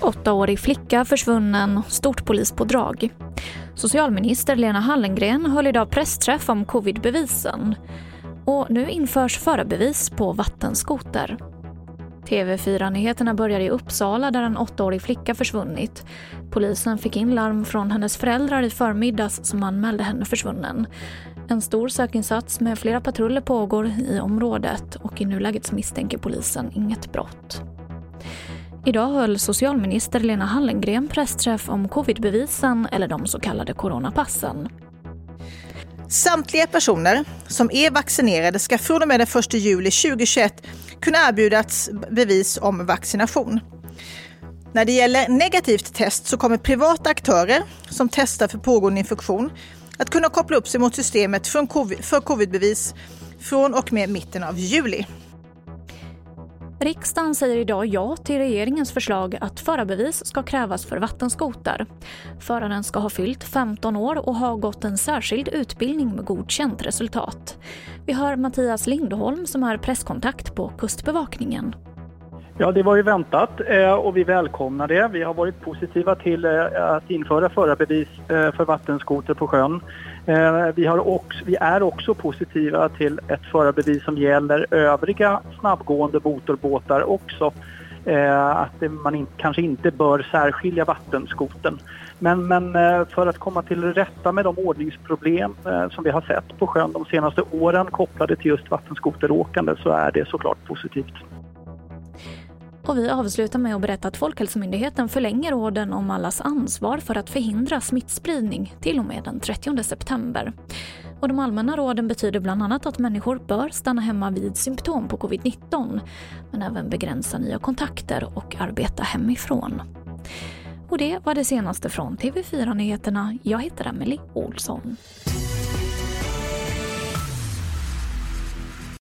Åttaårig flicka försvunnen, stort polispådrag. Socialminister Lena Hallengren höll idag pressträff om covidbevisen. Och nu införs förarbevis på vattenskoter. TV4-nyheterna börjar i Uppsala där en åttaårig flicka försvunnit. Polisen fick in larm från hennes föräldrar i förmiddags som anmälde henne försvunnen. En stor sökinsats med flera patruller pågår i området och i nuläget misstänker polisen inget brott. Idag höll socialminister Lena Hallengren pressträff om covidbevisen eller de så kallade coronapassen. Samtliga personer som är vaccinerade ska från och med den 1 juli 2021 kunna erbjudas bevis om vaccination. När det gäller negativt test så kommer privata aktörer som testar för pågående infektion att kunna koppla upp sig mot systemet för covidbevis från och med mitten av juli. Riksdagen säger idag ja till regeringens förslag att förarbevis ska krävas för vattenskoter. Föraren ska ha fyllt 15 år och ha gått en särskild utbildning med godkänt resultat. Vi hör Mattias Lindholm som är presskontakt på Kustbevakningen. Ja, det var ju väntat eh, och vi välkomnar det. Vi har varit positiva till eh, att införa förarbevis eh, för vattenskoter på sjön. Vi, har också, vi är också positiva till ett förarbevis som gäller övriga snabbgående motorbåtar också. Att man in, kanske inte bör särskilja vattenskoten. Men, men för att komma till rätta med de ordningsproblem som vi har sett på sjön de senaste åren kopplade till just vattenskoteråkande så är det såklart positivt. Och vi avslutar med att berätta att Folkhälsomyndigheten förlänger orden om allas ansvar för att förhindra smittspridning till och med den 30 september. Och de allmänna råden betyder bland annat att människor bör stanna hemma vid symptom på covid-19 men även begränsa nya kontakter och arbeta hemifrån. Och det var det senaste från TV4 Nyheterna. Jag heter Emily Olsson.